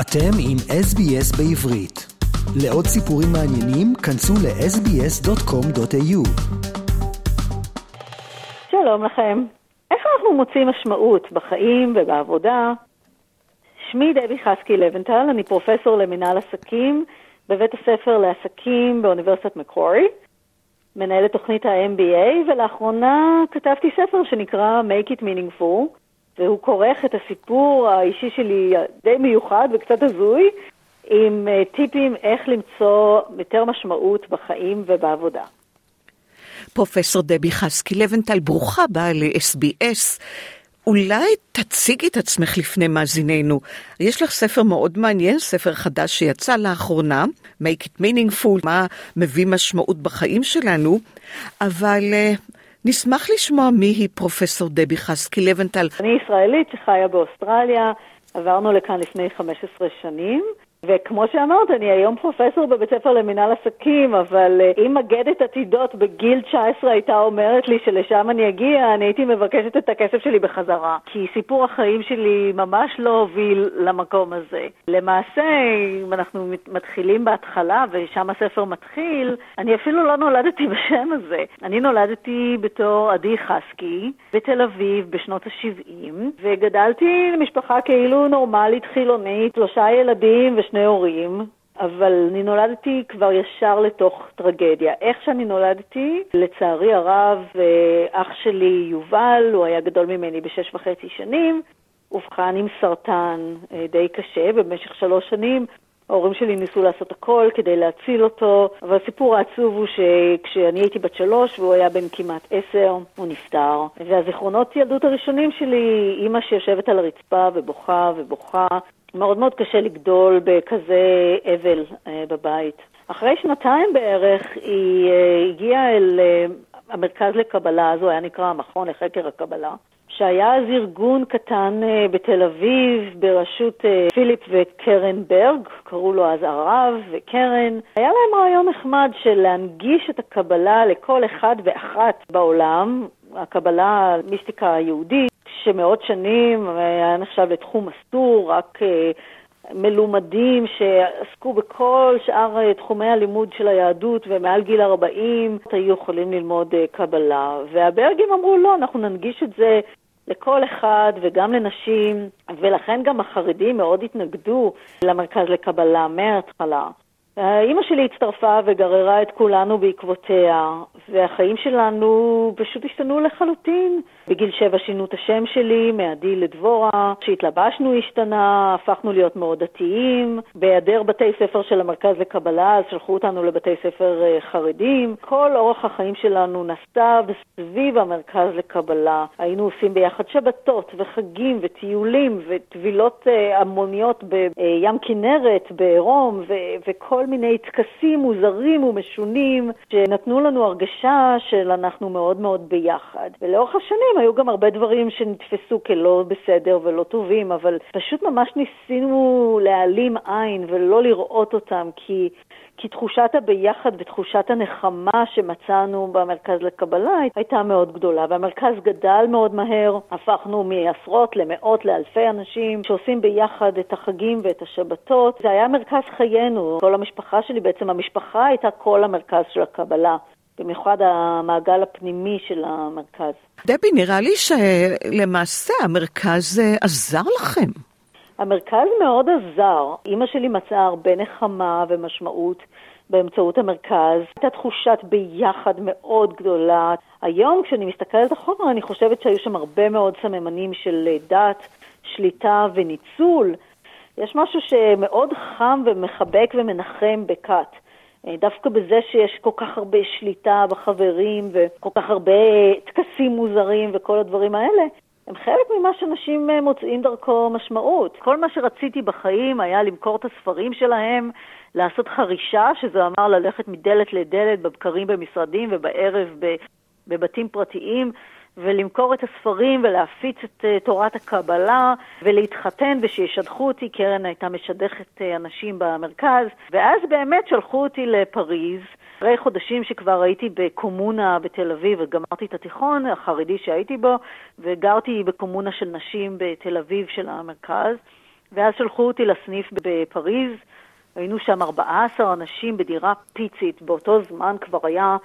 אתם עם SBS בעברית. לעוד סיפורים מעניינים, כנסו ל-sbs.com.au. שלום לכם. איך אנחנו מוצאים משמעות בחיים ובעבודה? שמי דבי חסקי לבנטל, אני פרופסור למינהל עסקים בבית הספר לעסקים באוניברסיטת מקורי, מנהלת תוכנית ה-MBA, ולאחרונה כתבתי ספר שנקרא Make It Meaningful, והוא כורך את הסיפור האישי שלי די מיוחד וקצת הזוי, עם אה, טיפים איך למצוא יותר משמעות בחיים ובעבודה. פרופסור דבי חסקי לבנטל, ברוכה הבאה ל-SBS. אולי תציגי את עצמך לפני מאזיננו. יש לך ספר מאוד מעניין, ספר חדש שיצא לאחרונה, Make it meaningful, מה מביא משמעות בחיים שלנו, אבל uh, נשמח לשמוע מי היא פרופסור דבי חסקי לבנטל. אני ישראלית שחיה באוסטרליה, עברנו לכאן לפני 15 שנים. וכמו שאמרת, אני היום פרופסור בבית ספר למינהל עסקים, אבל אה, אם מגדת עתידות בגיל 19 הייתה אומרת לי שלשם אני אגיע, אני הייתי מבקשת את הכסף שלי בחזרה. כי סיפור החיים שלי ממש לא הוביל למקום הזה. למעשה, אם אנחנו מתחילים בהתחלה, ושם הספר מתחיל, אני אפילו לא נולדתי בשם הזה. אני נולדתי בתור עדי חסקי בתל אביב בשנות ה-70, וגדלתי למשפחה כאילו נורמלית חילונית, שלושה ילדים שני הורים, אבל אני נולדתי כבר ישר לתוך טרגדיה. איך שאני נולדתי, לצערי הרב, אה, אח שלי יובל, הוא היה גדול ממני בשש וחצי שנים, אובחן עם סרטן אה, די קשה, במשך שלוש שנים ההורים שלי ניסו לעשות הכל כדי להציל אותו, אבל הסיפור העצוב הוא שכשאני הייתי בת שלוש והוא היה בן כמעט עשר, הוא נפטר. והזיכרונות ילדות הראשונים שלי, אימא שיושבת על הרצפה ובוכה ובוכה, מאוד מאוד קשה לגדול בכזה אבל אה, בבית. אחרי שנתיים בערך היא אה, הגיעה אל אה, המרכז לקבלה, אז הוא היה נקרא המכון לחקר הקבלה, שהיה אז ארגון קטן בתל אביב בראשות פיליפ וקרן ברג, קראו לו אז הרב וקרן. היה להם רעיון נחמד של להנגיש את הקבלה לכל אחד ואחת בעולם, הקבלה, המיסטיקה היהודית. שמאות שנים היה נחשב לתחום אסור, רק אה, מלומדים שעסקו בכל שאר אה, תחומי הלימוד של היהדות ומעל גיל 40 היו יכולים ללמוד אה, קבלה. והברגים אמרו, לא, אנחנו ננגיש את זה לכל אחד וגם לנשים, ולכן גם החרדים מאוד התנגדו למרכז לקבלה מההתחלה. אימא שלי הצטרפה וגררה את כולנו בעקבותיה, והחיים שלנו פשוט השתנו לחלוטין. בגיל שבע שינו את השם שלי מעדי לדבורה, כשהתלבשנו השתנה, הפכנו להיות מאוד דתיים. בהיעדר בתי ספר של המרכז לקבלה, אז שלחו אותנו לבתי ספר אה, חרדים. כל אורח החיים שלנו נסע סביב המרכז לקבלה. היינו עושים ביחד שבתות וחגים וטיולים וטבילות אה, המוניות בים כנרת, בעירום, וכל מיני טקסים מוזרים ומשונים שנתנו לנו הרגשה של אנחנו מאוד מאוד ביחד. ולאורך השנים היו גם הרבה דברים שנתפסו כלא בסדר ולא טובים, אבל פשוט ממש ניסינו להעלים עין ולא לראות אותם, כי כי תחושת הביחד ותחושת הנחמה שמצאנו במרכז לקבלה הייתה מאוד גדולה, והמרכז גדל מאוד מהר, הפכנו מעשרות למאות לאלפי אנשים שעושים ביחד את החגים ואת השבתות. זה היה מרכז חיינו, כל המשפחה שלי, בעצם המשפחה הייתה כל המרכז של הקבלה. במיוחד המעגל הפנימי של המרכז. דבי, נראה לי שלמעשה המרכז אה, עזר לכם. המרכז מאוד עזר. אימא שלי מצאה הרבה נחמה ומשמעות באמצעות המרכז. הייתה תחושת ביחד מאוד גדולה. היום, כשאני מסתכלת אחורה, אני חושבת שהיו שם הרבה מאוד סממנים של דת, שליטה וניצול. יש משהו שמאוד חם ומחבק ומנחם בכת. דווקא בזה שיש כל כך הרבה שליטה בחברים וכל כך הרבה טקסים מוזרים וכל הדברים האלה, הם חלק ממה שאנשים אה, מוצאים דרכו משמעות. כל מה שרציתי בחיים היה למכור את הספרים שלהם, לעשות חרישה, שזה אמר ללכת מדלת לדלת בבקרים במשרדים ובערב בבתים פרטיים. ולמכור את הספרים ולהפיץ את uh, תורת הקבלה ולהתחתן ושישדכו אותי. קרן הייתה משדכת uh, אנשים במרכז, ואז באמת שלחו אותי לפריז. אחרי חודשים שכבר הייתי בקומונה בתל אביב וגמרתי את התיכון החרדי שהייתי בו, וגרתי בקומונה של נשים בתל אביב של המרכז. ואז שלחו אותי לסניף בפריז, היינו שם 14 אנשים בדירה פיצית, באותו זמן כבר היה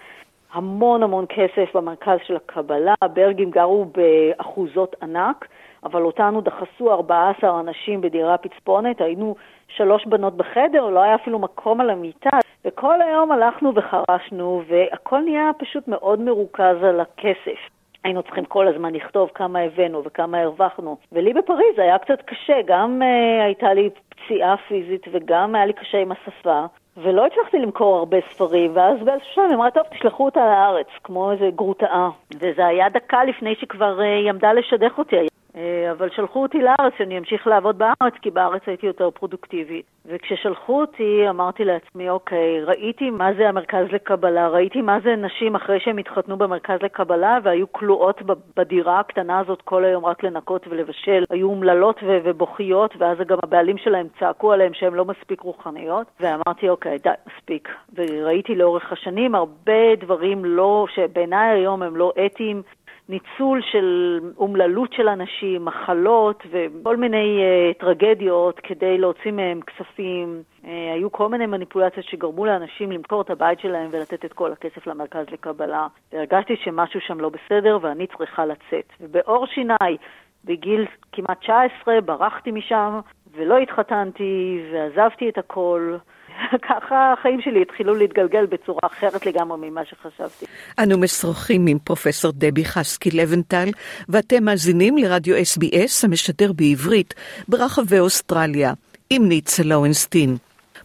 המון המון כסף במרכז של הקבלה, ברגים גרו באחוזות ענק, אבל אותנו דחסו 14 אנשים בדירה פצפונת, היינו שלוש בנות בחדר, לא היה אפילו מקום על המיטה, וכל היום הלכנו וחרשנו, והכל נהיה פשוט מאוד מרוכז על הכסף. היינו צריכים כל הזמן לכתוב כמה הבאנו וכמה הרווחנו. ולי בפריז היה קצת קשה, גם uh, הייתה לי פציעה פיזית וגם היה לי קשה עם השפה. ולא הצלחתי למכור הרבה ספרים, ואז באיזשהו היא אמרה, טוב, תשלחו אותה לארץ, כמו איזה גרוטאה. וזה היה דקה לפני שכבר uh, היא עמדה לשדך אותי. אה, אבל שלחו אותי לארץ, שאני אמשיך לעבוד בארץ, כי בארץ הייתי יותר פרודוקטיבית. וכששלחו אותי, אמרתי לעצמי, אוקיי, ראיתי מה זה המרכז לקבלה, ראיתי מה זה נשים אחרי שהם התחתנו במרכז לקבלה והיו כלואות בדירה הקטנה הזאת כל היום רק לנקות ולבשל. היו אומללות ובוכיות, ואז גם הבעלים שלהם צעקו עליהם שהן לא מספיק רוחניות, ואמרתי, אוקיי, די, מספיק. וראיתי לאורך השנים הרבה דברים לא, שבעיניי היום הם לא אתיים. ניצול של אומללות של אנשים, מחלות וכל מיני uh, טרגדיות כדי להוציא מהם כספים. Uh, היו כל מיני מניפולציות שגרמו לאנשים למכור את הבית שלהם ולתת את כל הכסף למרכז לקבלה. והרגשתי שמשהו שם לא בסדר ואני צריכה לצאת. ובאור שיניי, בגיל כמעט 19, ברחתי משם ולא התחתנתי ועזבתי את הכל. ככה החיים שלי התחילו להתגלגל בצורה אחרת לגמרי ממה שחשבתי. אנו משוחחים עם פרופסור דבי חסקי לבנטל, ואתם מאזינים לרדיו SBS המשדר בעברית ברחבי אוסטרליה, עם ניצה לואונסטין.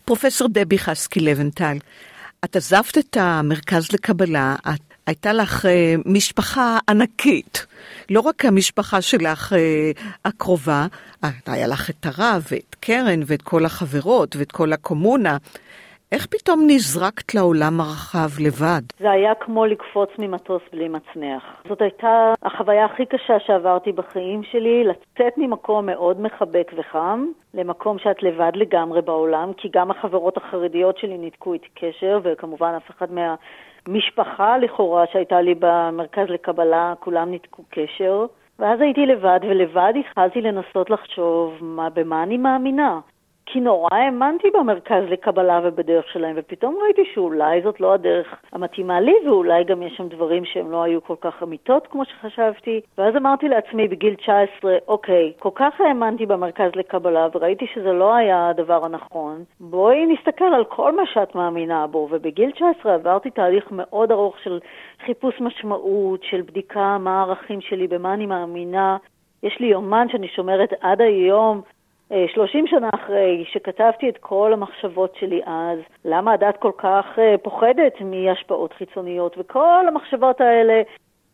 פרופסור דבי חסקי לבנטל, את עזבת את המרכז לקבלה, את הייתה לך אה, משפחה ענקית. לא רק המשפחה שלך אה, הקרובה, אה, היה לך את הרב ואת קרן ואת כל החברות ואת כל הקומונה. איך פתאום נזרקת לעולם הרחב לבד? זה היה כמו לקפוץ ממטוס בלי מצנח. זאת הייתה החוויה הכי קשה שעברתי בחיים שלי, לצאת ממקום מאוד מחבק וחם, למקום שאת לבד לגמרי בעולם, כי גם החברות החרדיות שלי ניתקו איתי קשר, וכמובן אף אחד מה... משפחה לכאורה שהייתה לי במרכז לקבלה, כולם ניתקו קשר. ואז הייתי לבד, ולבד התחלתי לנסות לחשוב מה, במה אני מאמינה. כי נורא האמנתי במרכז לקבלה ובדרך שלהם, ופתאום ראיתי שאולי זאת לא הדרך המתאימה לי, ואולי גם יש שם דברים שהם לא היו כל כך אמיתות כמו שחשבתי. ואז אמרתי לעצמי בגיל 19, אוקיי, כל כך האמנתי במרכז לקבלה, וראיתי שזה לא היה הדבר הנכון, בואי נסתכל על כל מה שאת מאמינה בו. ובגיל 19 עברתי תהליך מאוד ארוך של חיפוש משמעות, של בדיקה מה הערכים שלי, במה אני מאמינה. יש לי יומן שאני שומרת עד היום, 30 אה, שנה אחרי שכתבתי את כל המחשבות שלי אז, למה הדת כל כך אה, פוחדת מהשפעות חיצוניות, וכל המחשבות האלה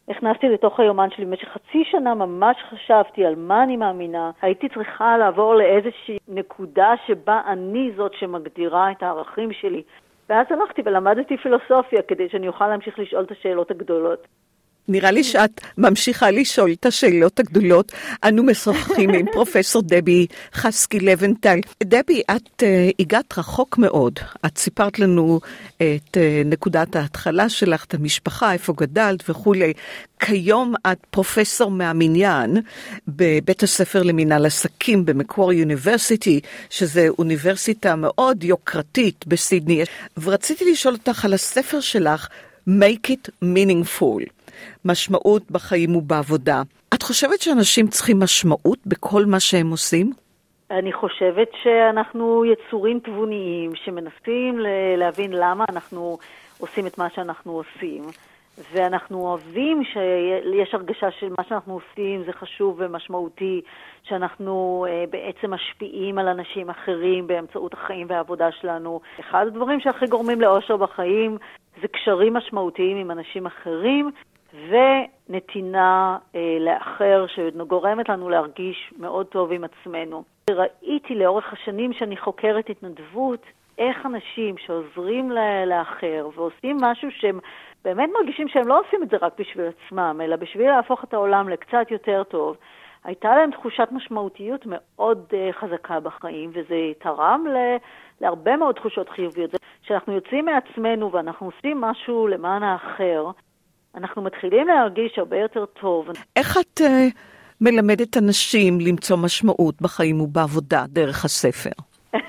הכנסתי לתוך היומן שלי במשך חצי שנה, ממש חשבתי על מה אני מאמינה. הייתי צריכה לעבור לאיזושהי נקודה שבה אני זאת שמגדירה את הערכים שלי. ואז הלכתי ולמדתי פילוסופיה כדי שאני אוכל להמשיך לשאול את השאלות הגדולות. נראה לי שאת ממשיכה לשאול את השאלות הגדולות. אנו משוחחים עם פרופסור דבי חסקי לבנטל. דבי, את uh, הגעת רחוק מאוד. את סיפרת לנו את uh, נקודת ההתחלה שלך, את המשפחה, איפה גדלת וכולי. כיום את פרופסור מהמניין בבית הספר למינהל עסקים במקור יוניברסיטי, שזה אוניברסיטה מאוד יוקרתית בסידני. ורציתי לשאול אותך על הספר שלך, Make it meaningful. משמעות בחיים ובעבודה. את חושבת שאנשים צריכים משמעות בכל מה שהם עושים? אני חושבת שאנחנו יצורים תבוניים שמנסים להבין למה אנחנו עושים את מה שאנחנו עושים. ואנחנו אוהבים שיש הרגשה של מה שאנחנו עושים זה חשוב ומשמעותי, שאנחנו uh, בעצם משפיעים על אנשים אחרים באמצעות החיים והעבודה שלנו. אחד הדברים שהכי גורמים לאושר בחיים זה קשרים משמעותיים עם אנשים אחרים, ונתינה אה, לאחר שגורמת לנו להרגיש מאוד טוב עם עצמנו. ראיתי לאורך השנים שאני חוקרת התנדבות, איך אנשים שעוזרים לאחר ועושים משהו שהם באמת מרגישים שהם לא עושים את זה רק בשביל עצמם, אלא בשביל להפוך את העולם לקצת יותר טוב, הייתה להם תחושת משמעותיות מאוד uh, חזקה בחיים, וזה תרם להרבה מאוד תחושות חיוביות. כשאנחנו יוצאים מעצמנו ואנחנו עושים משהו למען האחר, אנחנו מתחילים להרגיש הרבה יותר טוב. איך את uh, מלמדת אנשים למצוא משמעות בחיים ובעבודה דרך הספר?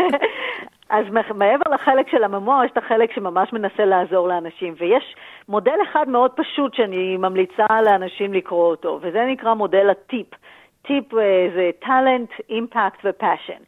אז מעבר לחלק של הממוע, יש את החלק שממש מנסה לעזור לאנשים, ויש מודל אחד מאוד פשוט שאני ממליצה לאנשים לקרוא אותו, וזה נקרא מודל הטיפ. טיפ אה, זה talent, impact ו-passion.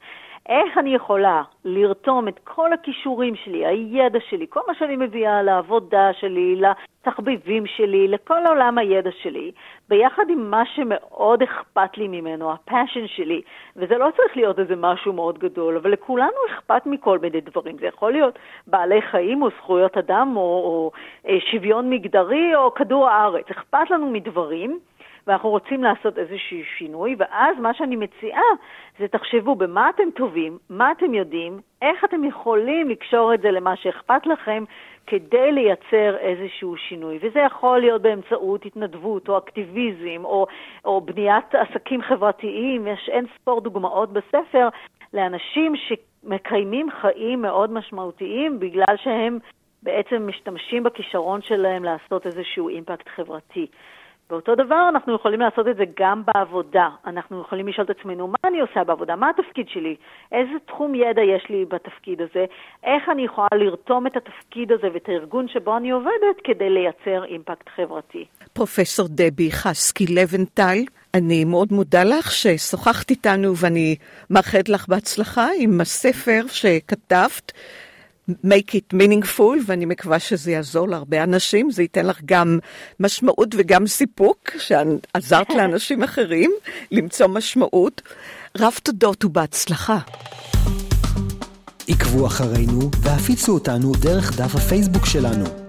איך אני יכולה לרתום את כל הכישורים שלי, הידע שלי, כל מה שאני מביאה לעבודה שלי, לתחביבים שלי, לכל עולם הידע שלי, ביחד עם מה שמאוד אכפת לי ממנו, הפאשן שלי, וזה לא צריך להיות איזה משהו מאוד גדול, אבל לכולנו אכפת מכל מיני דברים. זה יכול להיות בעלי חיים או זכויות אדם או, או אה, שוויון מגדרי או כדור הארץ. אכפת לנו מדברים. ואנחנו רוצים לעשות איזשהו שינוי, ואז מה שאני מציעה זה תחשבו במה אתם טובים, מה אתם יודעים, איך אתם יכולים לקשור את זה למה שאכפת לכם כדי לייצר איזשהו שינוי. וזה יכול להיות באמצעות התנדבות או אקטיביזם או, או בניית עסקים חברתיים, יש אין ספור דוגמאות בספר לאנשים שמקיימים חיים מאוד משמעותיים בגלל שהם בעצם משתמשים בכישרון שלהם לעשות איזשהו אימפקט חברתי. ואותו דבר אנחנו יכולים לעשות את זה גם בעבודה. אנחנו יכולים לשאול את עצמנו, מה אני עושה בעבודה? מה התפקיד שלי? איזה תחום ידע יש לי בתפקיד הזה? איך אני יכולה לרתום את התפקיד הזה ואת הארגון שבו אני עובדת כדי לייצר אימפקט חברתי? פרופסור דבי חסקי לבנטל, אני מאוד מודה לך ששוחחת איתנו ואני מאחלת לך בהצלחה עם הספר שכתבת. Make it meaningful, ואני מקווה שזה יעזור להרבה אנשים, זה ייתן לך גם משמעות וגם סיפוק, שעזרת לאנשים אחרים למצוא משמעות. רב תודות ובהצלחה. עקבו אחרינו והפיצו אותנו דרך דף הפייסבוק שלנו.